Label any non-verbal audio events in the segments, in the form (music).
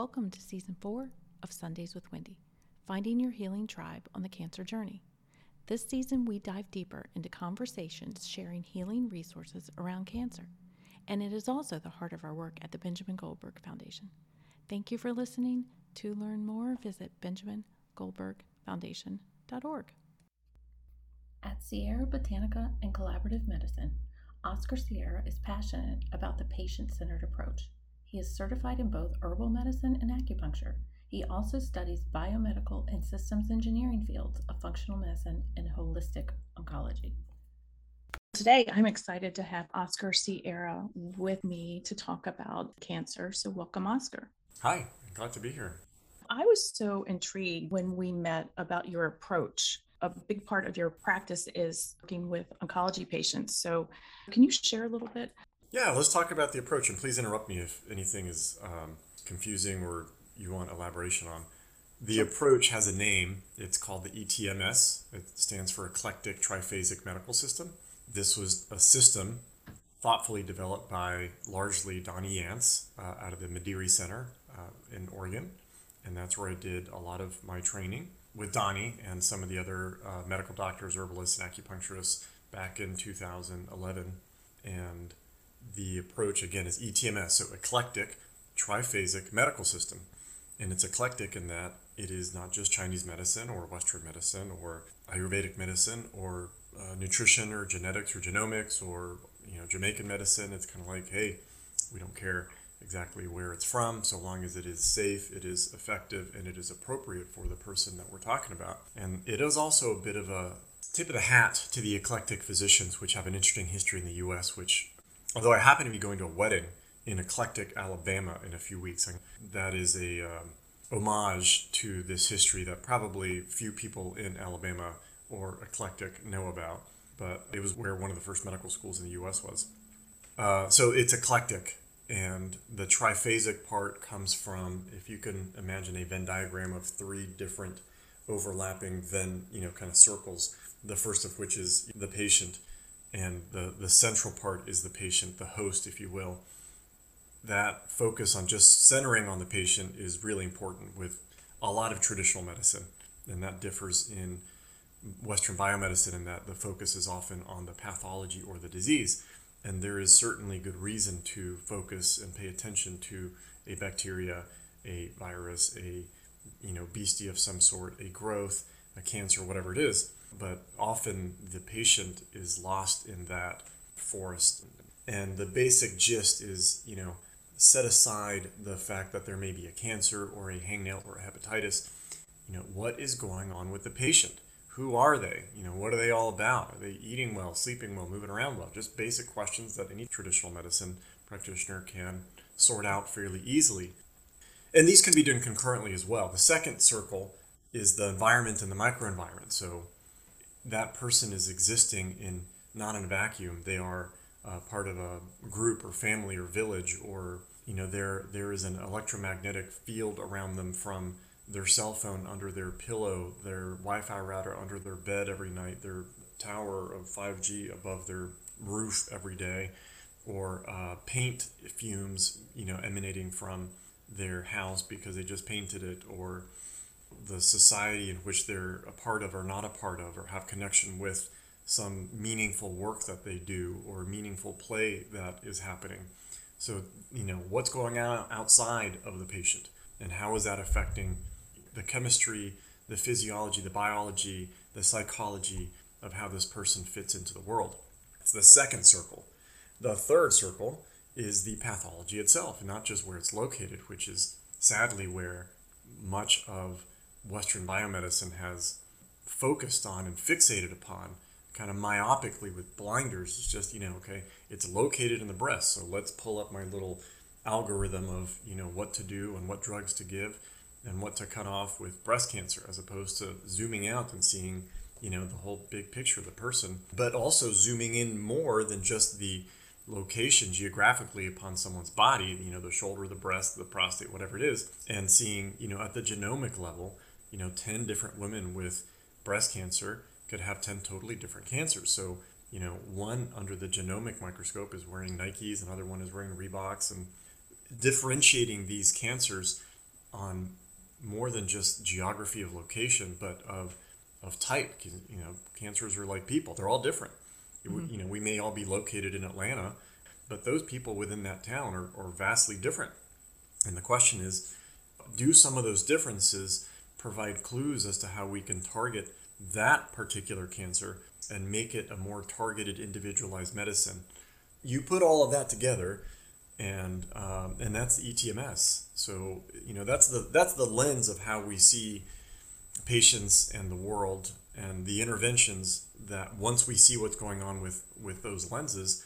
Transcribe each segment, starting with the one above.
Welcome to season four of Sundays with Wendy, finding your healing tribe on the cancer journey. This season, we dive deeper into conversations sharing healing resources around cancer, and it is also the heart of our work at the Benjamin Goldberg Foundation. Thank you for listening. To learn more, visit benjamingoldbergfoundation.org. At Sierra Botanica and Collaborative Medicine, Oscar Sierra is passionate about the patient centered approach. He is certified in both herbal medicine and acupuncture. He also studies biomedical and systems engineering fields of functional medicine and holistic oncology. Today, I'm excited to have Oscar Sierra with me to talk about cancer. So, welcome, Oscar. Hi, glad to be here. I was so intrigued when we met about your approach. A big part of your practice is working with oncology patients. So, can you share a little bit yeah, let's talk about the approach, and please interrupt me if anything is um, confusing or you want elaboration on. The approach has a name. It's called the ETMS. It stands for Eclectic Triphasic Medical System. This was a system thoughtfully developed by largely Donnie Yance uh, out of the Mederi Center uh, in Oregon. And that's where I did a lot of my training with Donnie and some of the other uh, medical doctors, herbalists, and acupuncturists back in 2011. And the approach again is ETMS, so eclectic triphasic medical system. And it's eclectic in that it is not just Chinese medicine or Western medicine or Ayurvedic medicine or uh, nutrition or genetics or genomics or you know Jamaican medicine. It's kind of like, hey, we don't care exactly where it's from, so long as it is safe, it is effective, and it is appropriate for the person that we're talking about. And it is also a bit of a tip of the hat to the eclectic physicians, which have an interesting history in the U.S., which although I happen to be going to a wedding in Eclectic, Alabama in a few weeks. That is a um, homage to this history that probably few people in Alabama or Eclectic know about, but it was where one of the first medical schools in the U.S. was. Uh, so it's eclectic, and the triphasic part comes from, if you can imagine a Venn diagram of three different overlapping Venn, you know, kind of circles. The first of which is the patient and the, the central part is the patient, the host, if you will. That focus on just centering on the patient is really important with a lot of traditional medicine, and that differs in Western biomedicine in that the focus is often on the pathology or the disease. And there is certainly good reason to focus and pay attention to a bacteria, a virus, a you know beastie of some sort, a growth, a cancer, whatever it is but often the patient is lost in that forest. And the basic gist is, you know, set aside the fact that there may be a cancer or a hangnail or a hepatitis. You know, what is going on with the patient? Who are they? You know, what are they all about? Are they eating well, sleeping well, moving around well? Just basic questions that any traditional medicine practitioner can sort out fairly easily. And these can be done concurrently as well. The second circle is the environment and the microenvironment. So that person is existing in not in a vacuum. They are uh, part of a group or family or village, or you know, there there is an electromagnetic field around them from their cell phone under their pillow, their Wi-Fi router under their bed every night, their tower of 5G above their roof every day, or uh, paint fumes, you know, emanating from their house because they just painted it, or the society in which they're a part of or not a part of or have connection with some meaningful work that they do or meaningful play that is happening. So, you know, what's going on outside of the patient and how is that affecting the chemistry, the physiology, the biology, the psychology of how this person fits into the world. It's the second circle. The third circle is the pathology itself, not just where it's located, which is sadly where much of Western biomedicine has focused on and fixated upon kind of myopically with blinders. It's just, you know, okay, it's located in the breast. So let's pull up my little algorithm of, you know, what to do and what drugs to give and what to cut off with breast cancer as opposed to zooming out and seeing, you know, the whole big picture of the person, but also zooming in more than just the location geographically upon someone's body, you know, the shoulder, the breast, the prostate, whatever it is, and seeing, you know, at the genomic level, you know 10 different women with breast cancer could have 10 totally different cancers so you know one under the genomic microscope is wearing nikes another one is wearing reeboks and differentiating these cancers on more than just geography of location, but of of type. You know, cancers are like people; they're all different. Mm-hmm. You know, we may all be located in Atlanta, but those people within that town are, are vastly different. And the question is, do some of those differences provide clues as to how we can target that particular cancer and make it a more targeted, individualized medicine? You put all of that together, and um, and that's the ETMS. So you know that's the that's the lens of how we see patients and the world and the interventions that once we see what's going on with with those lenses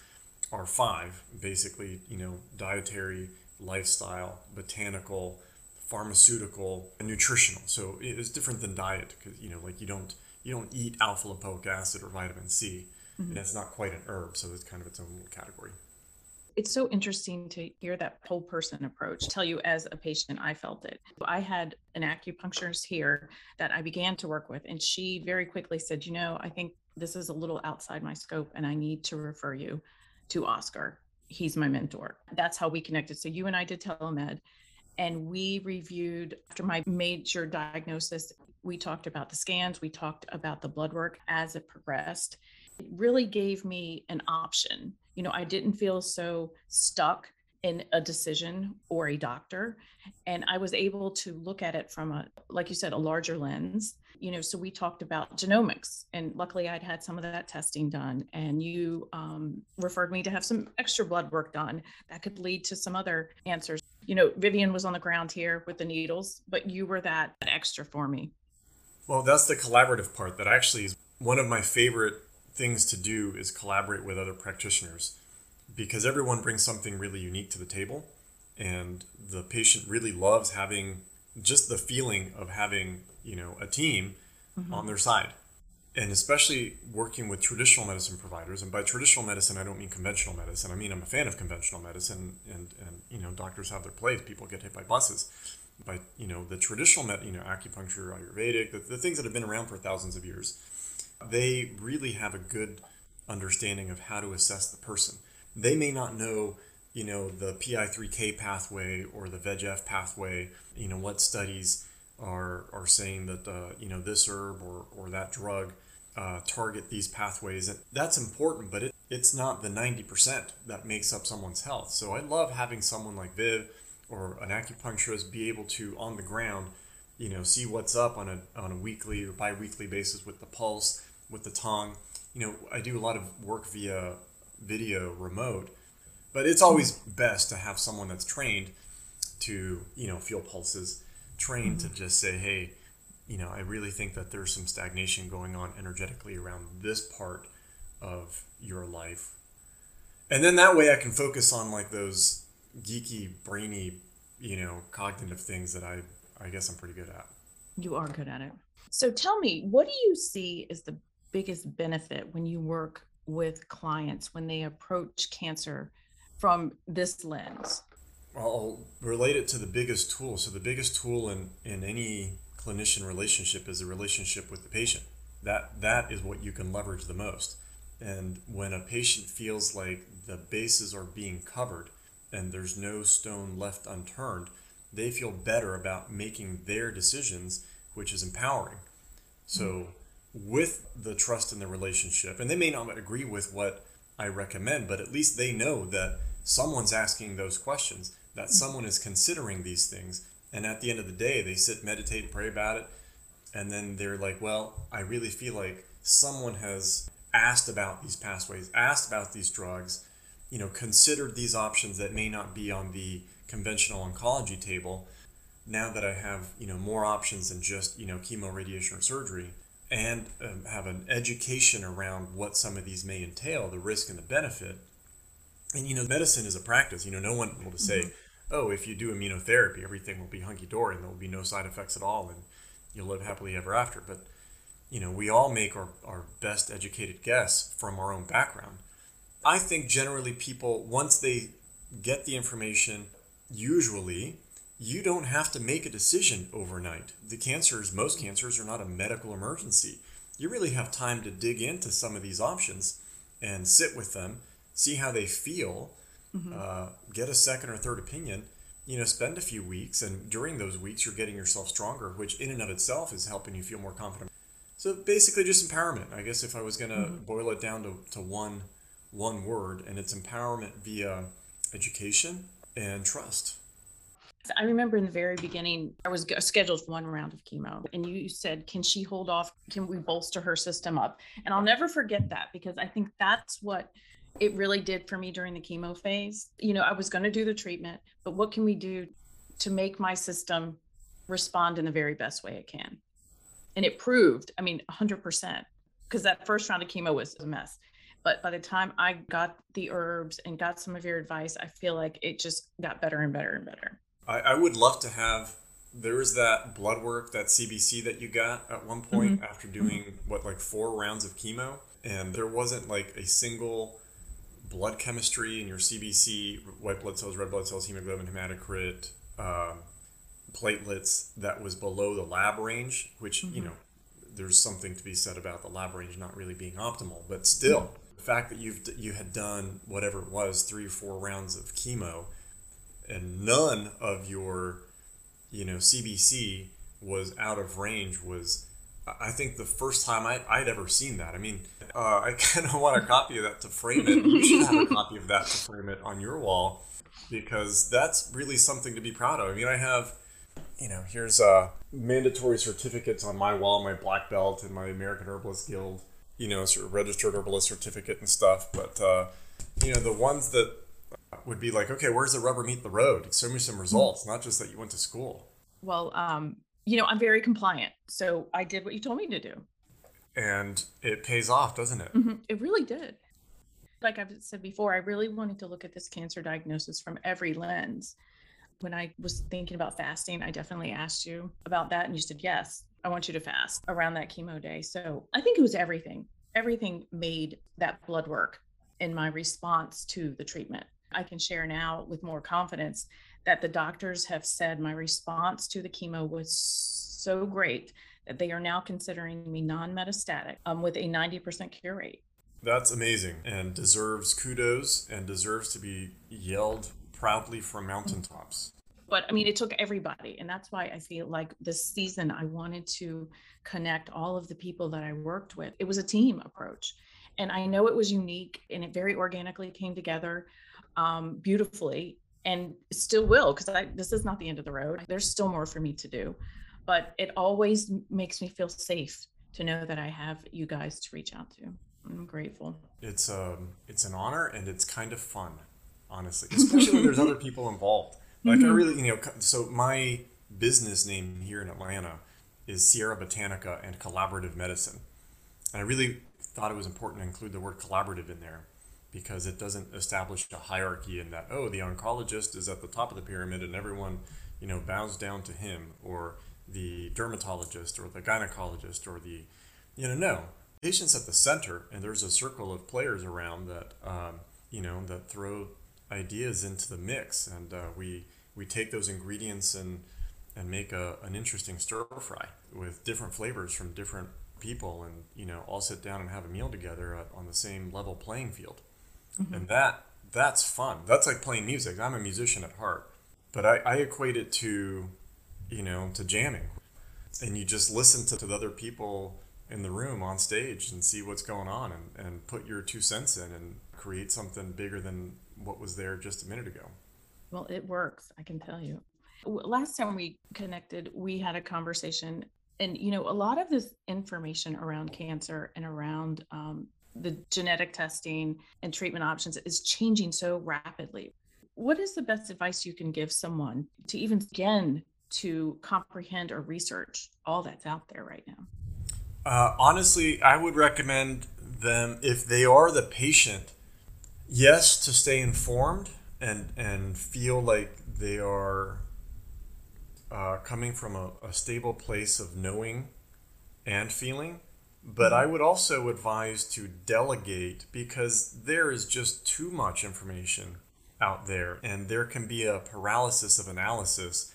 are five basically you know dietary lifestyle botanical pharmaceutical and nutritional so it's different than diet because you know like you don't you don't eat alpha lipoic acid or vitamin c mm-hmm. and it's not quite an herb so it's kind of its own little category it's so interesting to hear that whole person approach. Tell you as a patient, I felt it. I had an acupuncturist here that I began to work with, and she very quickly said, You know, I think this is a little outside my scope, and I need to refer you to Oscar. He's my mentor. That's how we connected. So you and I did telemed, and we reviewed after my major diagnosis. We talked about the scans, we talked about the blood work as it progressed. It really gave me an option you know, I didn't feel so stuck in a decision or a doctor. And I was able to look at it from a, like you said, a larger lens. You know, so we talked about genomics, and luckily I'd had some of that testing done. And you um, referred me to have some extra blood work done that could lead to some other answers. You know, Vivian was on the ground here with the needles, but you were that extra for me. Well, that's the collaborative part that actually is one of my favorite things to do is collaborate with other practitioners because everyone brings something really unique to the table and the patient really loves having just the feeling of having you know a team mm-hmm. on their side and especially working with traditional medicine providers and by traditional medicine i don't mean conventional medicine i mean i'm a fan of conventional medicine and and you know doctors have their place people get hit by buses but you know the traditional med you know acupuncture ayurvedic the, the things that have been around for thousands of years they really have a good understanding of how to assess the person. They may not know, you know, the PI3K pathway or the VEGF pathway, you know, what studies are, are saying that, uh, you know, this herb or, or that drug uh, target these pathways. And that's important, but it, it's not the 90% that makes up someone's health. So I love having someone like Viv or an acupuncturist be able to, on the ground, you know, see what's up on a, on a weekly or bi-weekly basis with the pulse, with the tongue. You know, I do a lot of work via video remote, but it's always best to have someone that's trained to, you know, feel pulses, trained mm-hmm. to just say, hey, you know, I really think that there's some stagnation going on energetically around this part of your life. And then that way I can focus on like those geeky, brainy, you know, cognitive things that I I guess I'm pretty good at. You are good at it. So tell me, what do you see as the biggest benefit when you work with clients when they approach cancer from this lens? Well, I'll relate it to the biggest tool. So the biggest tool in, in any clinician relationship is the relationship with the patient. That that is what you can leverage the most. And when a patient feels like the bases are being covered and there's no stone left unturned, they feel better about making their decisions, which is empowering. So, mm-hmm. With the trust in the relationship, and they may not agree with what I recommend, but at least they know that someone's asking those questions, that mm-hmm. someone is considering these things. And at the end of the day, they sit, meditate, pray about it. And then they're like, well, I really feel like someone has asked about these pathways, asked about these drugs, you know, considered these options that may not be on the conventional oncology table now that I have you know more options than just you know chemo, radiation, or surgery, and um, have an education around what some of these may entail, the risk and the benefit. And you know, medicine is a practice. You know, no one will to say, mm-hmm. "Oh, if you do immunotherapy, everything will be hunky dory and there will be no side effects at all, and you'll live happily ever after." But you know, we all make our, our best educated guess from our own background. I think generally people, once they get the information, usually you don't have to make a decision overnight. The cancers, most cancers, are not a medical emergency. You really have time to dig into some of these options and sit with them, see how they feel, mm-hmm. uh, get a second or third opinion, you know, spend a few weeks, and during those weeks, you're getting yourself stronger, which in and of itself is helping you feel more confident. So basically, just empowerment. I guess if I was gonna mm-hmm. boil it down to, to one one word, and it's empowerment via education and trust. I remember in the very beginning, I was scheduled for one round of chemo, and you said, Can she hold off? Can we bolster her system up? And I'll never forget that because I think that's what it really did for me during the chemo phase. You know, I was going to do the treatment, but what can we do to make my system respond in the very best way it can? And it proved, I mean, 100%, because that first round of chemo was a mess. But by the time I got the herbs and got some of your advice, I feel like it just got better and better and better. I, I would love to have. There was that blood work, that CBC that you got at one point mm-hmm. after doing mm-hmm. what, like four rounds of chemo, and there wasn't like a single blood chemistry in your CBC, white blood cells, red blood cells, hemoglobin, hematocrit, uh, platelets that was below the lab range, which, mm-hmm. you know, there's something to be said about the lab range not really being optimal, but still, mm-hmm. the fact that you've you had done whatever it was, three or four rounds of chemo, and none of your, you know, CBC was out of range was, I think the first time I, I'd ever seen that. I mean, uh, (laughs) I kind of want a copy of that to frame it. You should have a copy of that to frame it on your wall because that's really something to be proud of. I mean, I have, you know, here's uh, mandatory certificates on my wall, my black belt, and my American Herbalist Guild, you know, sort of registered herbalist certificate and stuff. But, uh, you know, the ones that would be like, okay, where's the rubber meet the road? Show me some results, not just that you went to school. Well, um, you know, I'm very compliant. So I did what you told me to do. And it pays off, doesn't it? Mm-hmm. It really did. Like I've said before, I really wanted to look at this cancer diagnosis from every lens. When I was thinking about fasting, I definitely asked you about that. And you said, yes, I want you to fast around that chemo day. So I think it was everything. Everything made that blood work in my response to the treatment. I can share now with more confidence that the doctors have said my response to the chemo was so great that they are now considering me non metastatic um, with a 90% cure rate. That's amazing and deserves kudos and deserves to be yelled proudly from mountaintops. But I mean, it took everybody. And that's why I feel like this season I wanted to connect all of the people that I worked with. It was a team approach. And I know it was unique and it very organically came together um, beautifully and still will because this is not the end of the road. There's still more for me to do, but it always makes me feel safe to know that I have you guys to reach out to. I'm grateful. It's um it's an honor and it's kind of fun, honestly, (laughs) especially when there's other people involved. Like mm-hmm. I really, you know, so my business name here in Atlanta is Sierra Botanica and Collaborative Medicine, and I really thought it was important to include the word collaborative in there because it doesn't establish a hierarchy in that oh the oncologist is at the top of the pyramid and everyone you know bows down to him or the dermatologist or the gynecologist or the you know no. Patients at the center and there's a circle of players around that um, you know that throw ideas into the mix and uh, we we take those ingredients and and make a, an interesting stir fry with different flavors from different people and you know all sit down and have a meal together on the same level playing field mm-hmm. and that that's fun. That's like playing music. I'm a musician at heart, but I, I equate it to, you know, to jamming, and you just listen to, to the other people in the room on stage and see what's going on and, and put your two cents in and create something bigger than what was there just a minute ago. Well, it works, I can tell you. Last time we connected, we had a conversation, and you know, a lot of this information around cancer and around um, the genetic testing and treatment options is changing so rapidly. What is the best advice you can give someone to even begin to comprehend or research all that's out there right now? Uh, honestly, I would recommend them if they are the patient, yes, to stay informed and and feel like they are uh, coming from a, a stable place of knowing and feeling but I would also advise to delegate because there is just too much information out there and there can be a paralysis of analysis.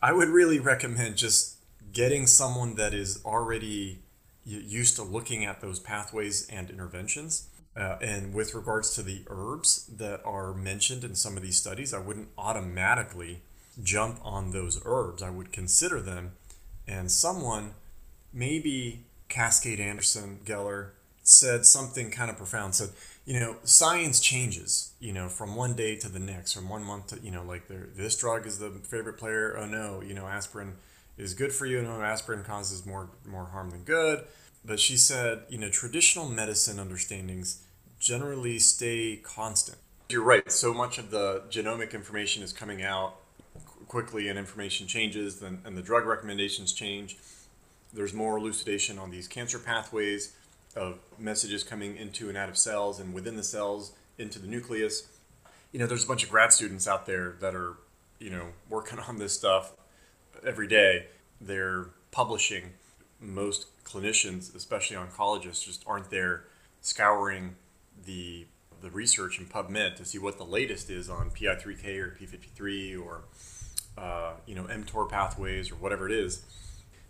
I would really recommend just getting someone that is already used to looking at those pathways and interventions. Uh, and with regards to the herbs that are mentioned in some of these studies, I wouldn't automatically jump on those herbs. I would consider them. And someone, maybe Cascade Anderson Geller, said something kind of profound. Said, you know, science changes, you know, from one day to the next, from one month to, you know, like this drug is the favorite player. Oh no, you know, aspirin is good for you. No, aspirin causes more more harm than good. But she said, you know, traditional medicine understandings generally stay constant. You're right. So much of the genomic information is coming out quickly, and information changes, and, and the drug recommendations change. There's more elucidation on these cancer pathways of messages coming into and out of cells and within the cells into the nucleus. You know, there's a bunch of grad students out there that are, you know, working (laughs) on this stuff every day. They're publishing. Most clinicians, especially oncologists, just aren't there scouring the the research in PubMed to see what the latest is on PI3K or P53 or uh, you know mTOR pathways or whatever it is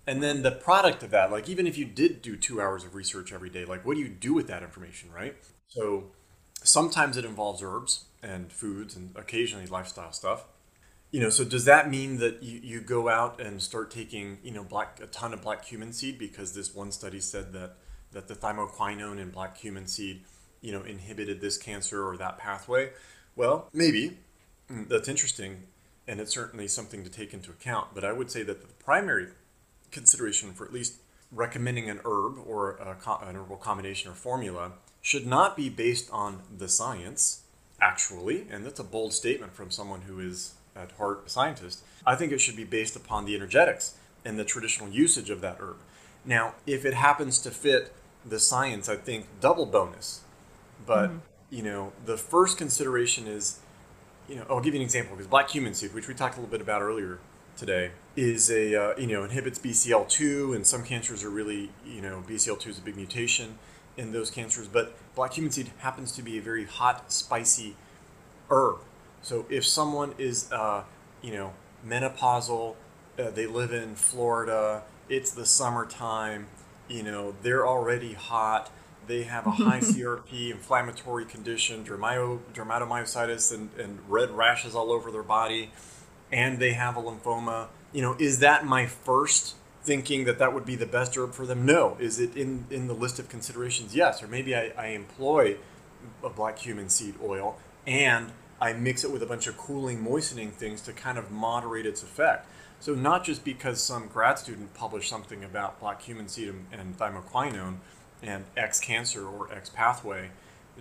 and then the product of that like even if you did do two hours of research every day like what do you do with that information right? So sometimes it involves herbs and foods and occasionally lifestyle stuff. You know so does that mean that you, you go out and start taking you know black a ton of black cumin seed? Because this one study said that that the thymoquinone in black cumin seed you know inhibited this cancer or that pathway? Well maybe. Mm, that's interesting and it's certainly something to take into account. But i would say that the primary consideration for at least recommending an herb or a, an herbal combination or formula should not be based on the science, actually, and that's a bold statement from someone who is at heart a scientist. I think it should be based upon the energetics and the traditional usage of that herb. Now, if it happens to fit the science, I think double bonus. But, mm-hmm. you know, the first consideration is, you know, I'll give you an example because black cumin seed, which we talked a little bit about earlier, today is a uh, you know inhibits BCL2 and some cancers are really you know BCL2 is a big mutation in those cancers but black cumin seed happens to be a very hot spicy herb. So if someone is uh, you know menopausal uh, they live in Florida it's the summertime you know they're already hot they have a high (laughs) CRP inflammatory condition dermatomyositis and, and red rashes all over their body and they have a lymphoma, you know, is that my first thinking that that would be the best herb for them? No. Is it in, in the list of considerations? Yes. Or maybe I, I employ a black cumin seed oil and I mix it with a bunch of cooling, moistening things to kind of moderate its effect. So not just because some grad student published something about black cumin seed and, and thymoquinone and X cancer or X pathway,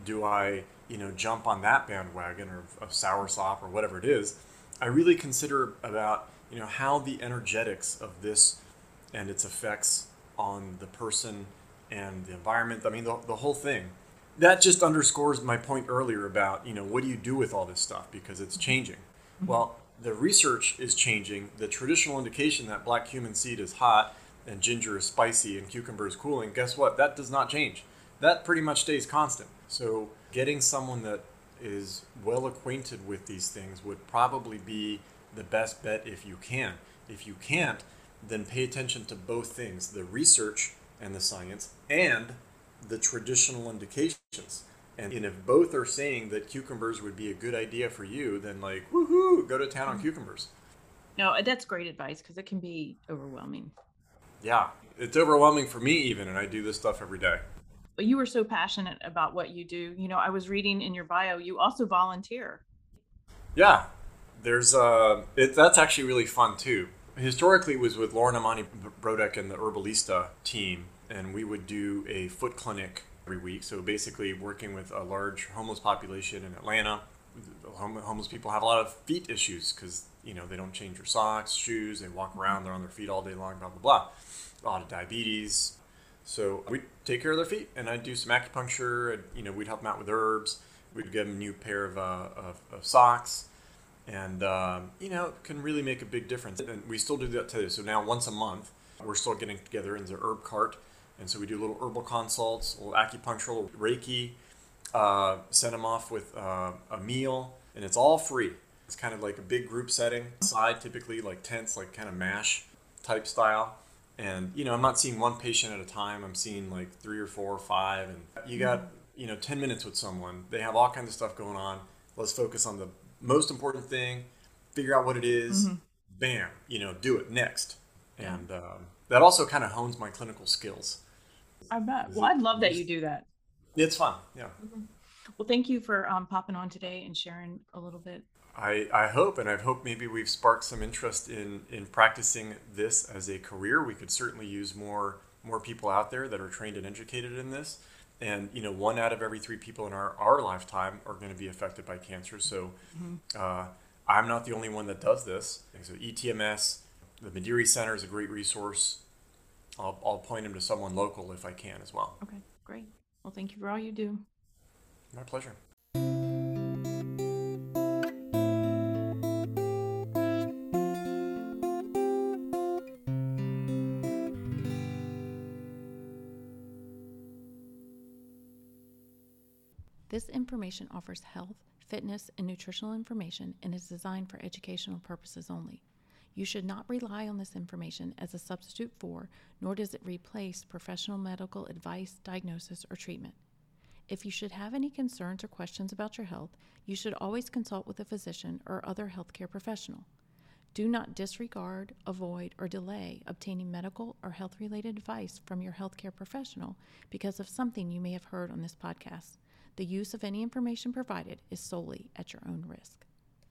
do I, you know, jump on that bandwagon or of soursop or whatever it is I really consider about you know how the energetics of this and its effects on the person and the environment. I mean, the, the whole thing. That just underscores my point earlier about you know what do you do with all this stuff because it's changing. Mm-hmm. Well, the research is changing. The traditional indication that black cumin seed is hot and ginger is spicy and cucumber is cooling. Guess what? That does not change. That pretty much stays constant. So getting someone that is well acquainted with these things would probably be the best bet if you can. If you can't, then pay attention to both things the research and the science and the traditional indications. And if both are saying that cucumbers would be a good idea for you, then like, woohoo, go to town on mm-hmm. cucumbers. No, that's great advice because it can be overwhelming. Yeah, it's overwhelming for me even, and I do this stuff every day but you are so passionate about what you do. You know, I was reading in your bio, you also volunteer. Yeah, there's uh, it, that's actually really fun too. Historically, was with Lauren Amani Brodek and the Herbalista team, and we would do a foot clinic every week. So basically, working with a large homeless population in Atlanta. Homeless people have a lot of feet issues because you know they don't change their socks, shoes. They walk around, they're on their feet all day long. Blah blah blah. A lot of diabetes, so we'd take care of their feet, and I'd do some acupuncture. And, you know, we'd help them out with herbs. We'd give them a new pair of, uh, of, of, socks, and um, you know, can really make a big difference. And we still do that today. So now once a month, we're still getting together in the herb cart, and so we do little herbal consults, little acupuncture, little Reiki. Uh, send them off with uh, a meal, and it's all free. It's kind of like a big group setting. Side typically like tents, like kind of mash type style and you know i'm not seeing one patient at a time i'm seeing like three or four or five and you got you know 10 minutes with someone they have all kinds of stuff going on let's focus on the most important thing figure out what it is, Mm-hmm. bam, you know, do it next. Yeah. And um, that also kind of hones my clinical skills. I bet. Is Well, it I'd love that you do that. It's fun. Yeah. Well, thank you for um, popping on today and sharing a little bit. I, I hope, and I hope maybe we've sparked some interest in, in practicing this as a career. We could certainly use more more people out there that are trained and educated in this. And you know, one out of every three people in our, our lifetime are going to be affected by cancer. So uh, I'm not the only one that does this. So ETMS, the Mederi Center is a great resource. I'll, I'll point them to someone local if I can as well. Okay, great. Well, thank you for all you do. My pleasure. This information offers health, fitness, and nutritional information and is designed for educational purposes only. You should not rely on this information as a substitute for, nor does it replace, professional medical advice, diagnosis, or treatment. If you should have any concerns or questions about your health, you should always consult with a physician or other healthcare professional. Do not disregard, avoid, or delay obtaining medical or health related advice from your healthcare professional because of something you may have heard on this podcast. The use of any information provided is solely at your own risk.